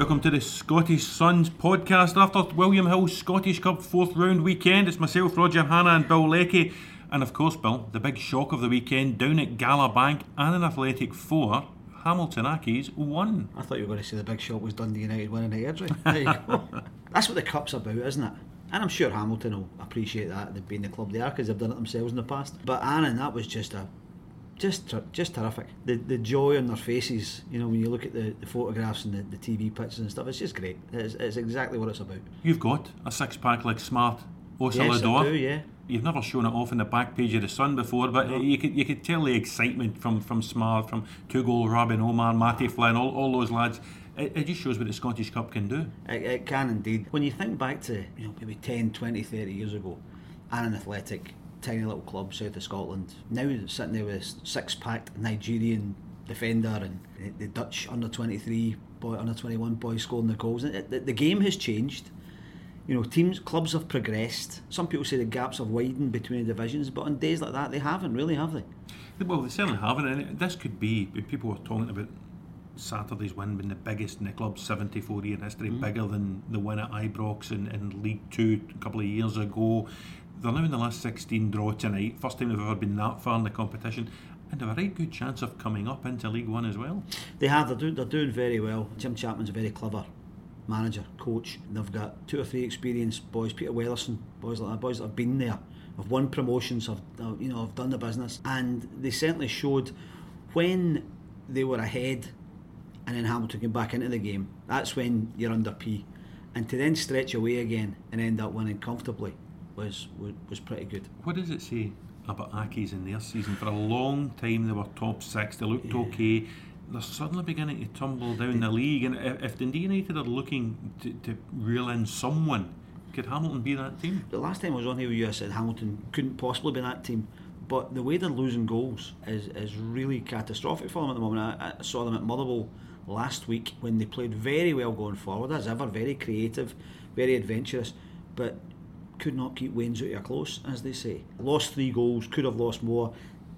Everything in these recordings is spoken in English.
Welcome to the Scottish Suns podcast after William Hill's Scottish Cup fourth round weekend. It's myself, Roger Hannah, and Bill Leckie. And of course, Bill, the big shock of the weekend down at Galabank and an Athletic 4, Hamilton Accies won. I thought you were going to say the big shock was Dundee United winning the Airdrie. There you go. That's what the cup's about, isn't it? And I'm sure Hamilton will appreciate that, they've been the club they are because they've done it themselves in the past. But Annan, that was just a just just terrific. The the joy on their faces, you know, when you look at the, the photographs and the, the TV pictures and stuff, it's just great. It's, it's exactly what it's about. You've got a six pack like Smart Osadolor. Yes, do, yeah. You've never shown it off in the back page of the Sun before, but No. you could you could tell the excitement from from Smart, from Tugol, Robin, Omar, Matty Flynn, all, all those lads. It, it just shows what the Scottish Cup can do. It, it can indeed. When you think back to you know maybe 10, 20, 30 years ago, Annan Athletic, tiny little club south of Scotland, now sitting there with a six-packed Nigerian defender and the, Dutch under 23 boy, under 21 boys scoring the goals. The, the game has changed. You know, teams, clubs have progressed. Some people say the gaps have widened between the divisions, but on days like that, they haven't really, have they? Well, they certainly haven't, and this could be. People were talking about Saturday's win being the biggest in the club's 74 year history, mm. bigger than the win at Ibrox in, in League Two a couple of years ago. They're now in the last 16 draw tonight, first time they've ever been that far in the competition, and have a right good chance of coming up into League One as well. They have. They're doing, they're doing very well. Jim Chapman's a very clever manager, coach. They've got two or three experienced boys. Peter Weatherson, boys like that, boys that have been there, have won promotions, have you know, have done the business, and they certainly showed when they were ahead, and then Hamilton came back into the game. That's when you're under P, and to then stretch away again and end up winning comfortably was was, was pretty good. What does it say about Accies in their season? For a long time they were top six, they looked okay. They're suddenly beginning to tumble down the league, and if, if Dundee United are looking to, to reel in someone, could Hamilton be that team? The last time I was on here with you, I said Hamilton couldn't possibly be that team. But the way they're losing goals is, is really catastrophic for them at the moment. I, I saw them at Motherwell last week when they played very well going forward, as ever, very creative, very adventurous, but could not keep Wayne's out of close, as they say. Lost three goals, could have lost more.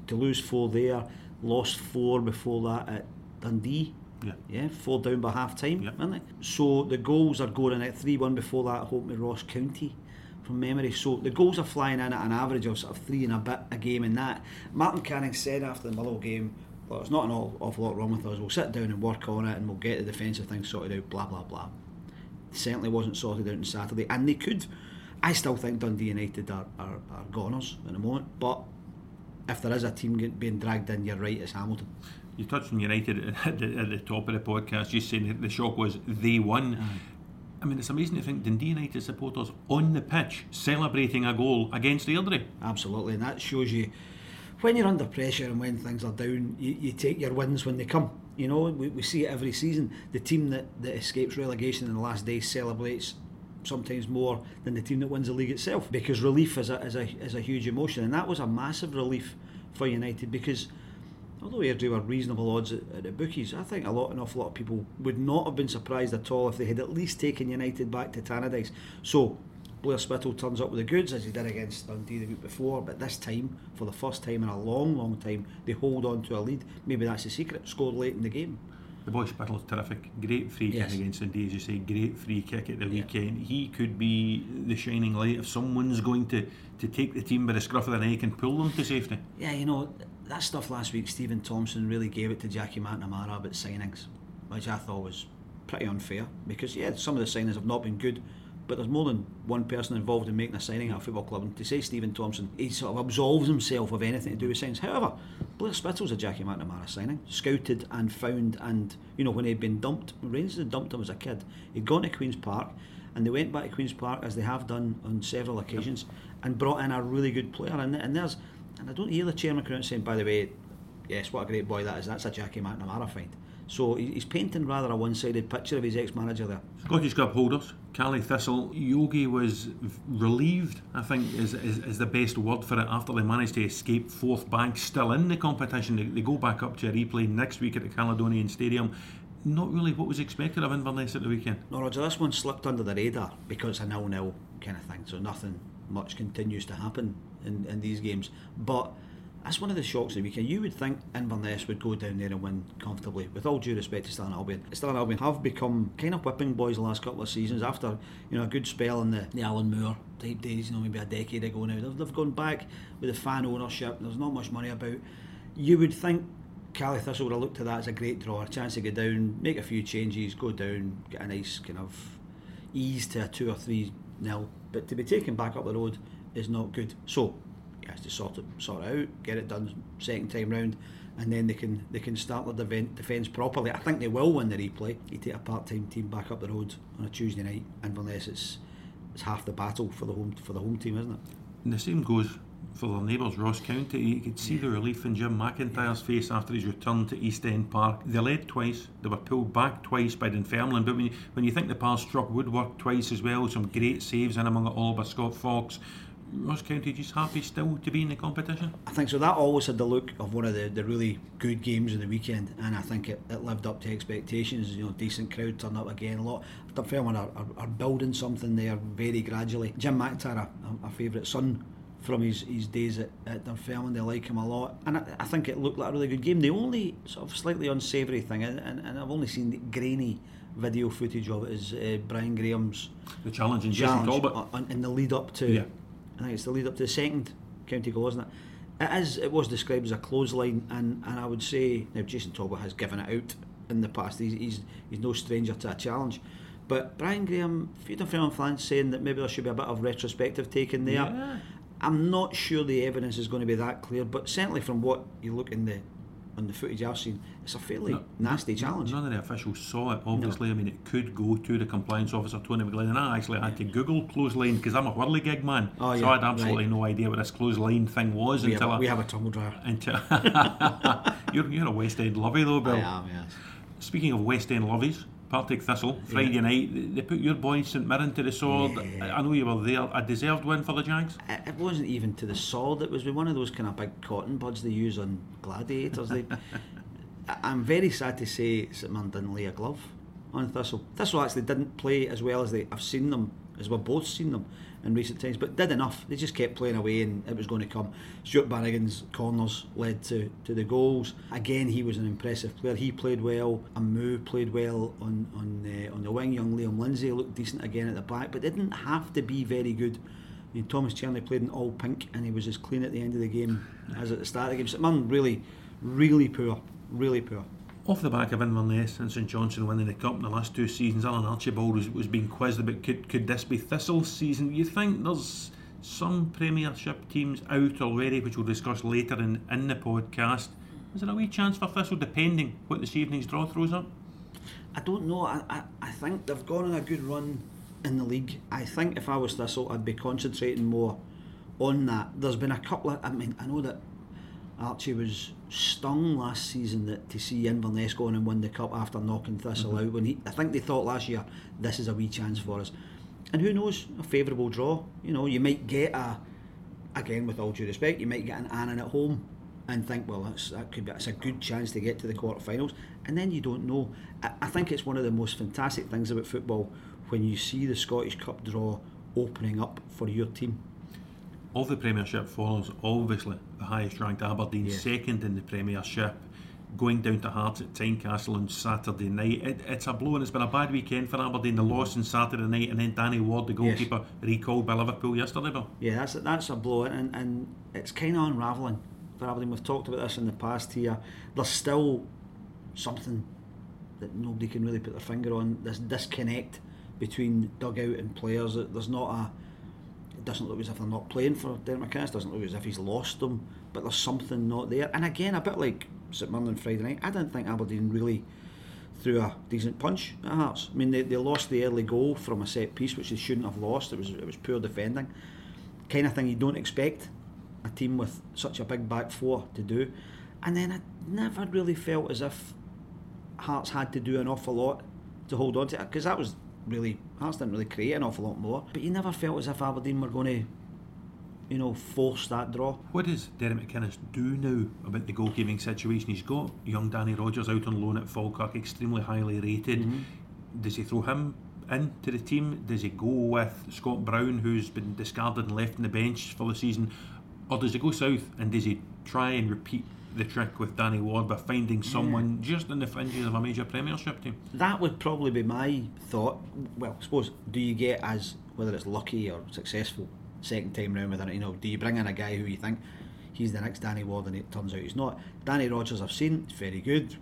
To lose four there, lost four before that at Dundee. Yeah. Yeah, four down by half time, aren't they? So the goals are going at 3 1 before that, I hope, with Ross County from memory. So the goals are flying in at an average of sort of three and a bit a game in that. Martin Canning said after the Motherwell game, well, there's not an awful lot wrong with us. We'll sit down and work on it and we'll get the defensive thing sorted out, blah, blah, blah. certainly wasn't sorted out on Saturday, and they could. I still think Dundee United are, are, are goners at the moment, but if there is a team being dragged in, you're right, it's Hamilton. You touched on United at the, at the top of the podcast, just saying the shock was they won. I mean, it's amazing to think Dundee United supporters on the pitch celebrating a goal against Airdrie. Absolutely, and that shows you when you're under pressure and when things are down, you, you take your wins when they come. You know, we, we see it every season. The team that, that escapes relegation in the last day celebrates sometimes more than the team that wins the league itself because relief is a, is a, is a huge emotion, and that was a massive relief for United because although Airdrie were reasonable odds at, at the bookies, I think a lot, an awful lot of people would not have been surprised at all if they had at least taken United back to Tannadice. So Blair Spittle turns up with the goods as he did against Dundee the week before, but this time, for the first time in a long, long time, they hold on to a lead. Maybe that's the secret. Scored late in the game. The boy Spittle's terrific. Great free Yes. kick against Dundee, as you say. Great free kick at the Yeah. weekend. He could be the shining light if someone's going to, to take the team by the scruff of the neck and pull them to safety. Yeah, you know, that stuff last week, Stephen Thompson really gave it to Jackie McNamara about signings, which I thought was pretty unfair because, yeah, some of the signings have not been good, but there's more than one person involved in making a signing at a football club. And to say Stephen Thompson, he sort of absolves himself of anything to do with signings. However, Blair Spittle's a Jackie McNamara signing, scouted and found, and, you know, when he'd been dumped, Rangers had dumped him as a kid, he'd gone to Queen's Park. And they went back to Queen's Park as they have done on several occasions, and brought in a really good player. And, and there's, and I don't hear the chairman saying, by the way, yes, what a great boy that is. That's a Jackie McNamara find. So he's painting rather a one-sided picture of his ex-manager there. Scottish Cup holders, Caley Thistle. Yogi was relieved, I think, is, is, is, the best word for it, after they managed to escape Forthbank, still in the competition. They, they go back up to a replay next week at the Caledonian Stadium. Not really what was expected of Inverness at the weekend. No, Roger, this one slipped under the radar because it's a nil-nil kind of thing, so nothing much continues to happen in, in these games. But that's one of the shocks of the weekend. You would think Inverness would go down there and win comfortably. With all due respect to Stirling Albion, Stirling Albion have become kind of whipping boys the last couple of seasons after you know a good spell in the, the Allan Moore type days. You know, maybe a decade ago now. They've, they've gone back with the fan ownership. There's not much money about. You would think Caley Thistle would have looked at that as a great draw, a chance to go down, make a few changes, go down, get a nice kind of ease to a two or three nil. But to be taken back up the road is not good. So he has to sort it sort it out, get it done second time round, and then they can they can start their defence properly. I think they will win the replay. You take a part time team back up the road on a Tuesday night, Inverness it's it's half the battle for the home for the home team, isn't it? And the same goes for their neighbours, Ross County. You could see yeah. the relief in Jim McIntyre's face after his return to East End Park. They led twice, they were pulled back twice by Dunfermline, but when you, when you think the pass struck woodwork twice as well, some great saves in among it all by Scott Fox, Ross County just happy still to be in the competition? I think so. That always had the look of one of the, the really good games of the weekend, and I think it, it lived up to expectations. You know, decent crowd turned up again. A lot. Dunfermline are, are, are building something there very gradually. Jim McIntyre, a, a favourite son from his, his days at, at Dunfermline. They like him a lot, and I, I, think it looked like a really good game. The only sort of slightly unsavoury thing, and, and, and I've only seen grainy video footage of it, is uh, Brian Graham's the challenge in Jason Talbot in the lead up to. Yeah I think it's the lead up to the second county goal, isn't it? It is. It was described as a clothesline, and, and I would say now Jason Talbot has given it out in the past. He's he's, he's no stranger to a challenge. But Brian Graham, Freedom Film fans saying that maybe there should be a bit of retrospective taken there. Yeah. I'm not sure the evidence is going to be that clear, but certainly from what you look in the on the footage I've seen, it's a fairly no, nasty challenge. None of the officials saw it, obviously. No. I mean, it could go to the compliance officer, Tony McGlennan, and I actually had to Google clothesline because I'm a whirligig man. Oh, so I had absolutely right. no idea what this clothesline thing was we until have a, we have a tumble dryer. Until you're, you're a West End lovey, though, Bill. I am, yes. Speaking of West End lovies, Partick Thistle, Friday yeah. night. They put your boy St Mirren to the sword. Yeah. I know you were there. A deserved win for the Jags? It wasn't even to the sword. It was with one of those kind of big cotton buds they use on gladiators. They, I'm very sad to say St Mirren didn't lay a glove on Thistle. Thistle actually didn't play as well as they. I've seen them, as we've both seen them in recent times, but did enough. They just kept playing away and it was going to come. Stuart Bannigan's corners led to, to the goals. Again, he was an impressive player. He played well. Amoo played well on on uh, on the wing. Young Liam Lindsay looked decent again at the back, but didn't have to be very good. I mean, Tomas Cerny played in all pink and he was as clean at the end of the game as at the start of the game. St Mirren really, really poor, really poor. Off the back of Inverness and St Johnstone winning the cup in the last two seasons, Alan Archibald was, was being quizzed about could, could this be Thistle's season? You think there's some Premiership teams out already, which we'll discuss later in, in the podcast. Is there a wee chance for Thistle, depending what this evening's draw throws up? I don't know. I, I, I think they've gone on a good run in the league. I think if I was Thistle, I'd be concentrating more on that. There's been a couple of. I mean, I know that Archie was stung last season that to see Inverness go on and win the cup after knocking Thistle mm-hmm. out. When he, I think they thought last year this is a wee chance for us, and who knows, a favourable draw. You know, you might get a, again with all due respect, you might get an Annan at home and think, well, that's, that could be it's a good chance to get to the quarterfinals, and then you don't know. I, I think it's one of the most fantastic things about football when you see the Scottish Cup draw opening up for your team of the Premiership follows obviously the highest ranked Aberdeen, yeah. second in the Premiership, going down to Hearts at Tynecastle on Saturday night. It, it's a blow and it's been a bad weekend for Aberdeen. The loss on Saturday night and then Danny Ward, the goalkeeper, yes. recalled by Liverpool yesterday, Bill. Yeah, that's a, that's a blow and, and it's kind of unravelling for Aberdeen. We've talked about this in the past here. There's still something that nobody can really put their finger on, this disconnect between dugout and players. There's not a doesn't look as if they're not playing for Derek McInnes, doesn't look as if he's lost them, but there's something not there. And again, a bit like St Mirren Friday night, I didn't think Aberdeen really threw a decent punch at Hearts. I mean, they, they lost the early goal from a set piece, which they shouldn't have lost. It was it was poor defending, kind of thing you don't expect a team with such a big back four to do. And then I never really felt as if Hearts had to do an awful lot to hold on to it because that was really Hearts didn't really create an awful lot more. But you never felt as if Aberdeen were going to, you know, force that draw. What does Derek McInnes do now about the goalkeeping situation? He's got young Danny Rogers out on loan at Falkirk, extremely highly rated. Mm-hmm. Does he throw him into the team? Does he go with Scott Brown, who's been discarded and left on the bench for the season? Or does he go south and does he try and repeat the trick with Danny Ward by finding someone just in the fringes of a major Premiership team? That would probably be my thought. Well, I suppose do you get as whether it's lucky or successful second time round with it? You know, do you bring in a guy who you think he's the next Danny Ward and it turns out he's not? Danny Rogers, I've seen, he's very good.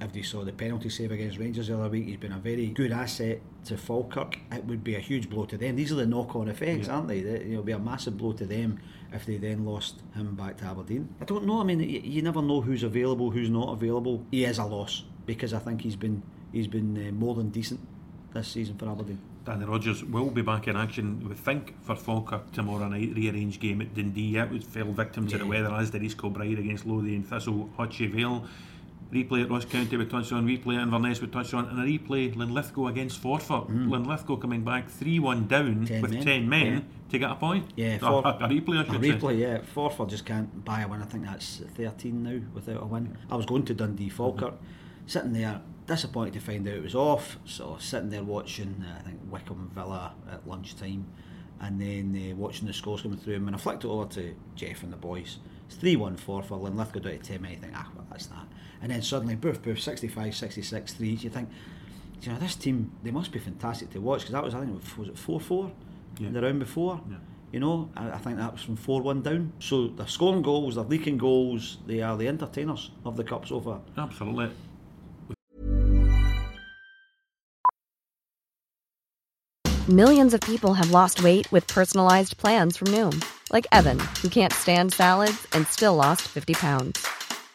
If they saw the penalty save against Rangers the other week, he's been a very good asset to Falkirk. It would be a huge blow to them. These are the knock-on effects, aren't they? It'll be a massive blow to them if they then lost him back to Aberdeen. I don't know. I mean, you, never know who's available, who's not available. He is a loss because I think he's been he's been uh, more than decent this season for Aberdeen. Danny Rogers will be back in action, we think, for Falkirk tomorrow night, rearranged game at Dundee. It was fell victim to the weather, as did East Kilbride against Lothian Thistle, Hutchie Vale. Replay at Ross County we touched on, replay at Inverness we touched on, and a replay Linlithgow against Forfar. Linlithgow coming back 3 1 down Mm. Ten with men, 10 men yeah. to get a point. Yeah, a, For- a, a replay, I A should say. replay, yeah. Forfar just can't buy a win. I think that's 13 now without a win. I was going to Dundee Falkirk, sitting there, disappointed to find out it was off. So sitting there watching, uh, I think Wycombe Villa at lunchtime, and then uh, watching the scores coming through. And I flicked it over to Jeff and the boys, it's 3 1 Forfar, Linlithgow down to 10 men. You think, ah, well, that's that. And then suddenly, boof, boof, 65, 66, 3. You think, you know, this team, they must be fantastic to watch because that was, I think, was it 4 4 Yeah. the round before? Yeah. You know, I, I think that was from 4 1 down. So they're scoring goals, they're leaking goals, they are the entertainers of the Cup so far. Absolutely. Millions of people have lost weight with personalized plans from Noom, like Evan, who can't stand salads and still lost 50 pounds.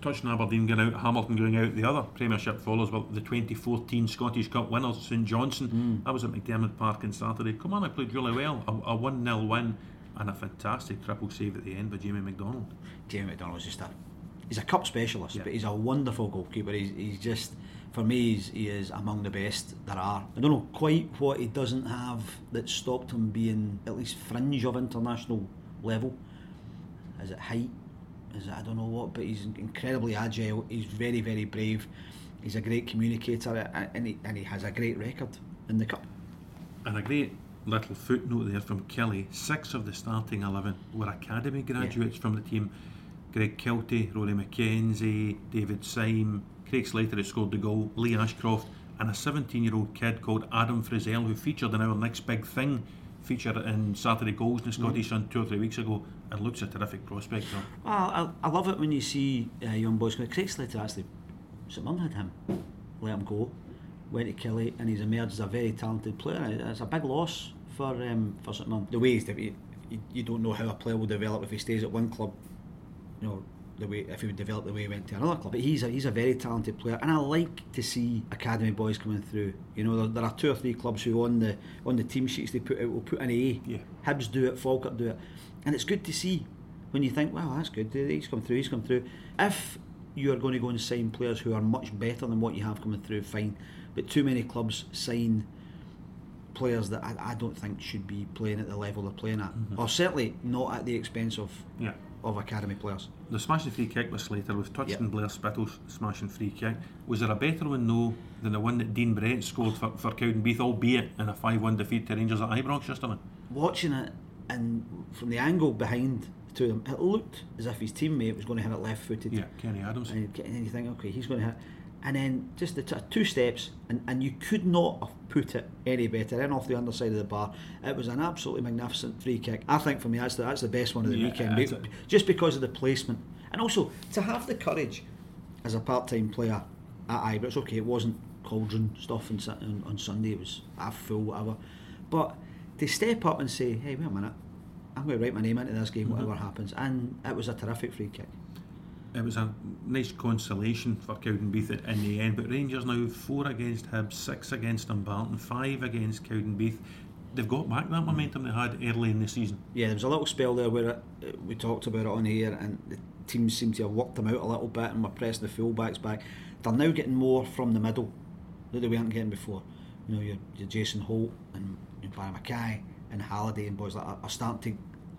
Touching Aberdeen going out, Hamilton going out. The other Premiership follows well, the 2014 Scottish Cup winners, St Johnstone. I mm. was at McDiarmid Park on Saturday. Come on, I played really well. A, a 1 0 win and a fantastic triple save at the end by Jamie McDonald. Jamie McDonald's just a he's a cup specialist, Yeah. but he's a wonderful goalkeeper. He's, he's just for me he's, he is among the best there are. I don't know quite what he doesn't have that stopped him being at least fringe of international level. Is it height? Is it I don't know what, but he's incredibly agile. He's very very brave. He's a great communicator, and he, and he has a great record in the cup. And a great little footnote there from Killie. Six of the starting 11 were academy graduates from the team. Greg Kiltie, Rory McKenzie, David Syme, Craig Slater who scored the goal, Lee Ashcroft, and a 17 year old kid called Adam Frizzell who featured in our next big thing feature in Saturday Goals in the Scottish mm. Sun two or three weeks ago and looks a terrific prospect. though. Well, I, I love it when you see uh, young boys. Craig Slater actually, St Mirren had him, let him go, went to Killie, and he's emerged as a very talented player. It's a big loss for um, for St Mirren. The way he's, you, you, you don't know how a player will develop if he stays at one club, you know, the way if he would develop the way he went to another club. But he's a, he's a very talented player, and I like to see academy boys coming through. You know, there, there are two or three clubs who on the on the team sheets they put out will put an A. Yeah. Hibs do it, Falkirk do it, and it's good to see when you think, wow, that's good. He's come through. He's come through. If you are going to go and sign players who are much better than what you have coming through, fine. But too many clubs sign players that I, I don't think should be playing at the level they're playing at, mm-hmm. or certainly not at the expense of Yeah. Of academy players. The smashing free kick was Slater, we've touched Yep. on Blair Spittle's smashing free kick. Was there a better one, though, than the one that Dean Brett scored for, for Cowdenbeath, albeit in a 5 1 defeat to Rangers at Ibrox yesterday? Watching it and from the angle behind of them, it looked as if his teammate was going to hit it left footed. Yeah, Kenny Adams. And you, and you think, okay, he's going to hit. And then just the t- two steps, and, and you could not have put it any better in off the underside of the bar. It was an absolutely magnificent free kick. I think for me, that's the, that's the best one of the Yeah, weekend, it. just because of the placement. And also, to have the courage as a part time player at Ibrox, okay, it wasn't cauldron stuff on, on, on Sunday, it was half full, whatever. But to step up and say, hey, wait a minute, I'm going to write my name into this game, mm-hmm. whatever happens. And it was a terrific free kick. It was a nice consolation for Cowdenbeath in- the end, but Rangers now four against Hibs, six against Dumbarton, five against Cowdenbeath. They've got back that momentum they had early in the season. Yeah, there was a little spell there where it- we talked about it on here, and the teams seem to have worked them out a little bit, and we're pressing the fullbacks back. They're now getting more from the middle that they weren't getting before. You know, your, your Jason Holt and your Barrie McKay and Halliday and boys like that are starting to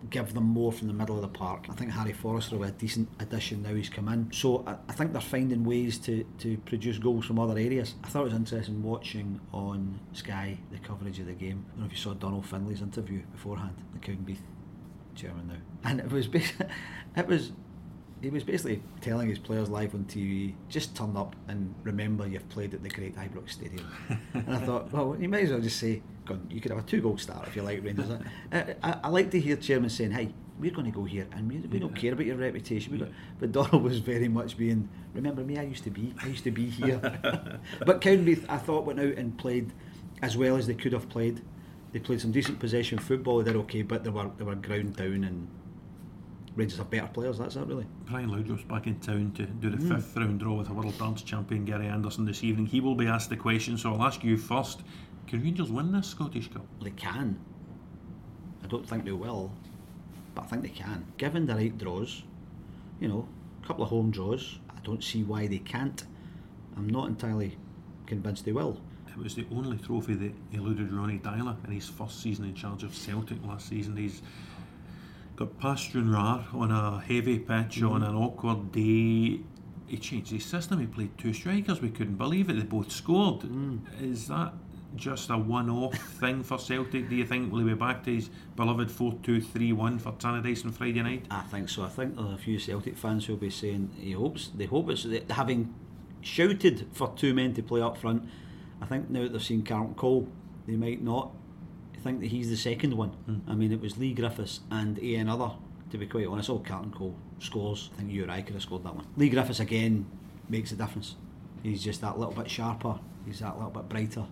give them more from the middle of the park. I think Harry Forrester will be a decent addition now he's come in. So I, I think they're finding ways to, to produce goals from other areas. I thought it was interesting watching on Sky the coverage of the game. I don't know if you saw Donald Findlay's interview beforehand, the Cowdenbeath chairman now, and it was basi- it was he was basically telling his players live on TV, just turn up and remember you've played at the great Ibrox Stadium. and I thought, well, you might as well just say, "Go you could have a two goal start if you like Rangers. I, I, I like to hear chairman saying, hey, we're going to go here and we, we don't care about your reputation. Don't. But Donald was very much being, remember me, I used to be, I used to be here. but Cowdenbeath, I thought, went out and played as well as they could have played. They played some decent possession football, they did okay, but they were, they were ground down and Rangers have better players, that's it really. Brian Laudrup's back in town to do the Hmm. fifth round draw with the world darts champion Gary Anderson this evening. He will be asked the question, so I'll ask you first. Can Rangers win this Scottish Cup? They can. I don't think they will, but I think they can. Given the right draws, you know, a couple of home draws, I don't see why they can't. I'm not entirely convinced they will. It was the only trophy that eluded Ronny Deila in his first season in charge of Celtic last season. He's got past Stranraer on a heavy pitch mm-hmm. on an awkward day. He changed his system. He played two strikers. We couldn't believe it. They both scored. Mm. Is that just a one-off thing for Celtic? Do you think will he be back to his beloved 4-2-3-1 for Tannadice on Friday night? I think so. I think there are a few Celtic fans who'll be saying he hopes. They hope it's having shouted for two men to play up front. I think now that they've seen Carlton Cole, they might not think that he's the second one. Hmm. I mean, it was Leigh Griffiths and Ian Other. To be quite honest, all Carlton Cole scores. I think you or I could have scored that one. Leigh Griffiths again makes a difference. He's just that little bit sharper. He's that little bit brighter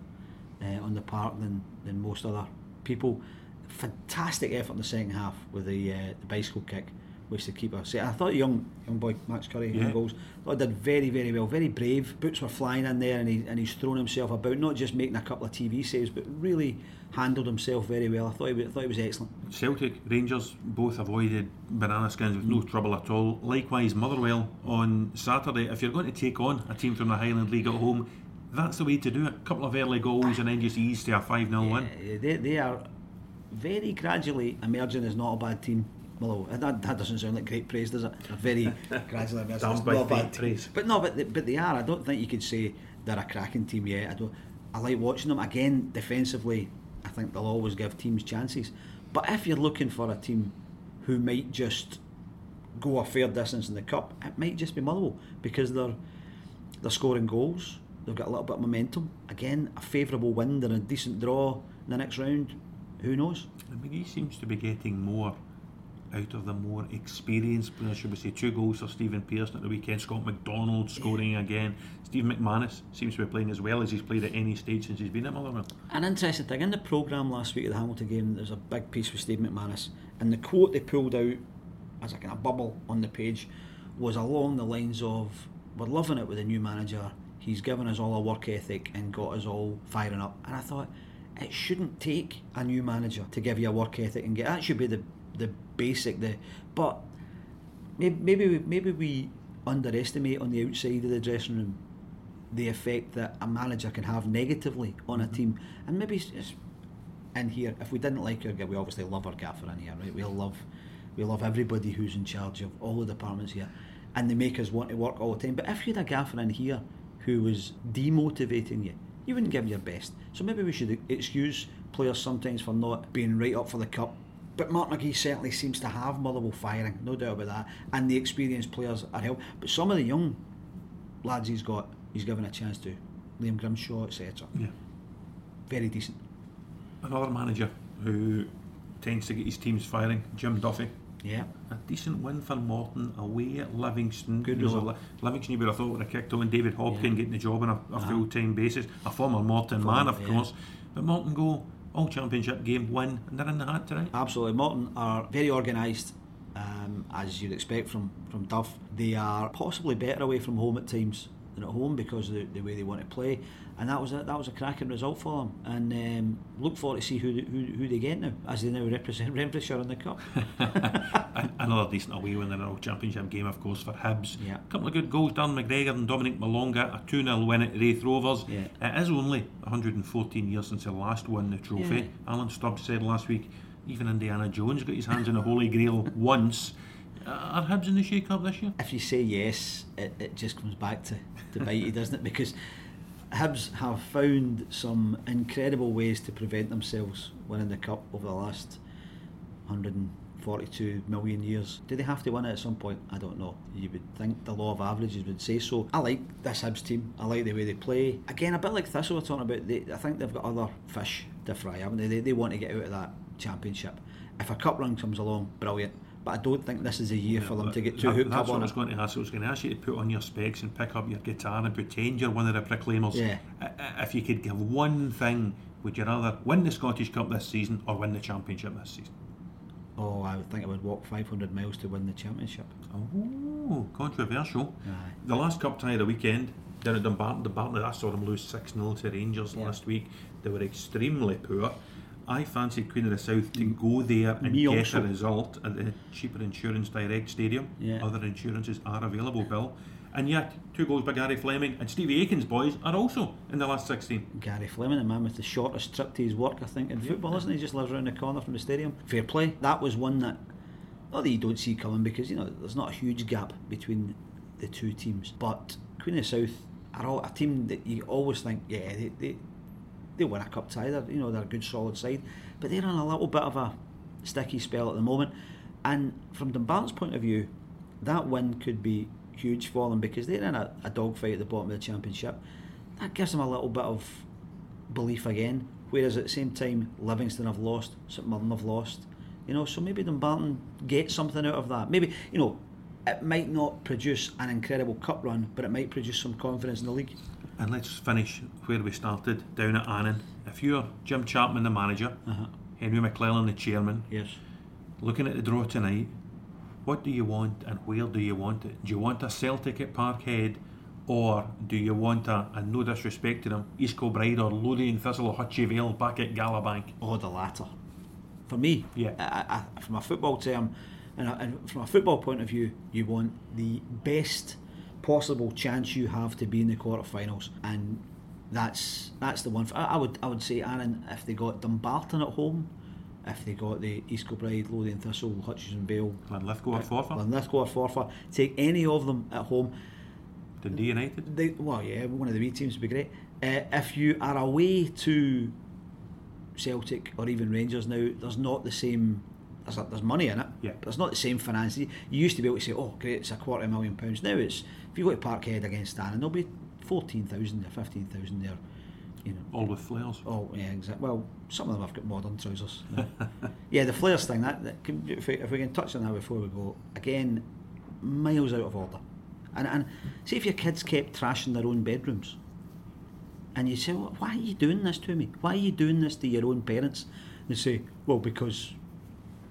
uh, on the park than, than most other people. Fantastic effort in the second half with the uh, the bicycle kick, which the keeper. See, I thought young young boy Max Currie Yeah. goals. I thought did very very well, very brave. Boots were flying in there, and he and he's thrown himself about, not just making a couple of TV saves, but really handled himself very well. I thought he, I thought he was excellent. Celtic, Rangers both avoided banana skins with no trouble at all. Likewise, Motherwell on Saturday. If you're going to take on a team from the Highland League at home, that's the way to do it. A couple of early goals and then just ease to a 5 0 win. Uh, they, they are very gradually emerging as not a bad team. Well, that, that doesn't sound like great praise, does it? They're very gradually emerging not a bad team. praise. But no, but they, but they are. I don't think you could say they're a cracking team yet. I don't. I like watching them again defensively. I think they'll always give teams chances. But if you're looking for a team who might just go a fair distance in the cup, it might just be Motherwell because they're they're scoring goals. They've got a little bit of momentum. Again, a favourable wind and a decent draw in the next round. Who knows? I mean, he seems to be getting more out of the more experienced players, should we say. Two goals for Stephen Pearson at the weekend. Scott McDonald scoring again. Steve McManus seems to be playing as well as he's played at any stage since he's been at Motherwell. An interesting thing in the programme last week at the Hamilton game, there's a big piece with Steve McManus, and the quote they pulled out as a kind of bubble on the page was along the lines of, "We're loving it with the new manager. He's given us all a work ethic and got us all firing up." And I thought it shouldn't take a new manager to give you a work ethic and get that should be the the basic. The but maybe maybe we, maybe we underestimate on the outside of the dressing room the effect that a manager can have negatively on a mm-hmm. team, and maybe it's, in here. If we didn't like our guy, we obviously love our gaffer in here, right? We mm-hmm. love We love everybody who's in charge of all the departments here, and they make us want to work all the time. But if you had a gaffer in here who was demotivating you, you wouldn't give your best. So maybe we should excuse players sometimes for not being right up for the cup. But Mark McGhee certainly seems to have Motherwell firing, no doubt about that. And the experienced players are helping. But some of the young lads he's got, he's given a chance to. Liam Grimshaw, etc. Yeah. Very decent. Another manager who tends to get his teams firing, Jim Duffy. Yeah. A decent win for Morton away at Livingston. Good know, result. Li- Livingston, you would have thought would have kicked on David Hopkin Yeah. getting the job on a, a full time basis. A former Morton man, of yeah. course. But Morton go all championship game, win, and they're in the hat tonight. Absolutely. Morton are very organised, um, as you'd expect from, from Duff. They are possibly better away from home at times than at home because of the, the way they want to play. And that was a, that was a cracking result for them. And um, look forward to see who, who who they get now, as they now represent Renfrewshire in the cup. Another decent away win in an all championship game, of course, for Hibs. Yeah. A couple of good goals, Dan McGregor and Dominique Malonga, a 2 0 win at Raith Rovers. Yeah. It is only 114 years since they last won the trophy. Yeah. Alan Stubbs said last week, even Indiana Jones got his hands on the Holy Grail once. Uh, Are Hibs in the shake up this year? if you say yes, it, it just comes back to, to bite you, doesn't it? Because Hibs have found some incredible ways to prevent themselves winning the cup over the last 142 million years. Do they have to win it at some point? I don't know. You would think the law of averages would say so. I like this Hibs team. I like the way they play. Again, a bit like Thistle we're talking about. They, I think they've got other fish to fry, haven't they? They, they want to get out of that championship. If a cup run comes along, brilliant. But I don't think this is a year for them to get too That- hooked That's up what I was going to ask. I was going to ask you to put on your specs and pick up your guitar and pretend you're one of the Proclaimers. Yeah. If you could give one thing, would you rather win the Scottish Cup this season or win the Championship this season? Oh, I would think I would walk 500 miles to win the championship. Oh, controversial. Aye. The last cup tie of the weekend down at Dumbarton, Dumbarton, I saw them lose 6 0 to Rangers Yeah. last week. They were extremely poor. I fancied Queen of the South to go there and Me get also. a result at the cheaper Insurance Direct Stadium. Yeah. Other insurances are available, Bill. And yet, two goals by Gary Fleming and Stevie Aitken's boys are also in the last 16. Gary Fleming, the man with the shortest trip to his work, I think, in football, isn't he? He just lives around the corner from the stadium. Fair play. That was one that, not that you don't see coming because, you know, there's not a huge gap between the two teams. But Queen of the South are all, a team that you always think, yeah, they, they, they win a cup tie. They're, you know, they're a good solid side. But they're on a little bit of a sticky spell at the moment. And from Dumbarton's point of view, that win could be huge for them because they're in a, a dogfight at the bottom of the championship. That gives them a little bit of belief again. Whereas at the same time, Livingston have lost, St Mirren have lost. You know, so maybe Dumbarton get something out of that. Maybe you know, it might not produce an incredible cup run, but it might produce some confidence in the league. And let's finish where we started, down at Annan. If you're Jim Chapman, the manager, uh-huh. Henry McClelland, the chairman, Yes. looking at the draw tonight, what do you want and where do you want it? Do you want a Celtic at Parkhead or do you want a, and no disrespect to them, East Kilbride or Lothian Thistle or Hutchie Vale back at Galabank? Or oh, the latter. For me, Yeah. I, I, from a football term, and, and from a football point of view, you want the best possible chance you have to be in the quarterfinals, and that's that's the one. For, I, I would I would say, Aaron, if they got Dumbarton at home, if they got the East Kilbride, Lothian Thistle, Hutchison Vale, Linlithgow or Forfar? Linlithgow or Forfar, take any of them at home, Dundee United? they, well, yeah, one of the wee teams would be great. Uh, if you are away to Celtic or even Rangers now, there's not the same. There's, there's money in it, Yeah. but it's not the same finances. You used to be able to say, "Oh, great, it's a quarter of a million pounds." Now it's if you go to Parkhead against Stan, there'll be fourteen thousand or fifteen thousand there. You know, All with flares. Oh yeah, exactly. Well, some of them have got modern trousers. yeah, the flares thing. That, that can, if, we, if we can touch on that before we go, again, miles out of order. And and see if your kids kept trashing their own bedrooms, and you say, well, "Why are you doing this to me? Why are you doing this to your own parents?" They say, "Well, because,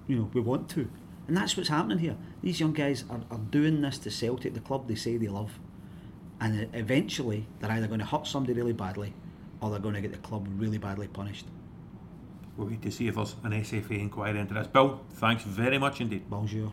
you know, we want to." And that's what's happening here. These young guys are, are doing this to Celtic, the club they say they love, and eventually they're either going to hurt somebody really badly, or they're going to get the club really badly punished. We'll wait to see if there's an SFA inquiry into this. Bill, thanks very much indeed. Bonjour.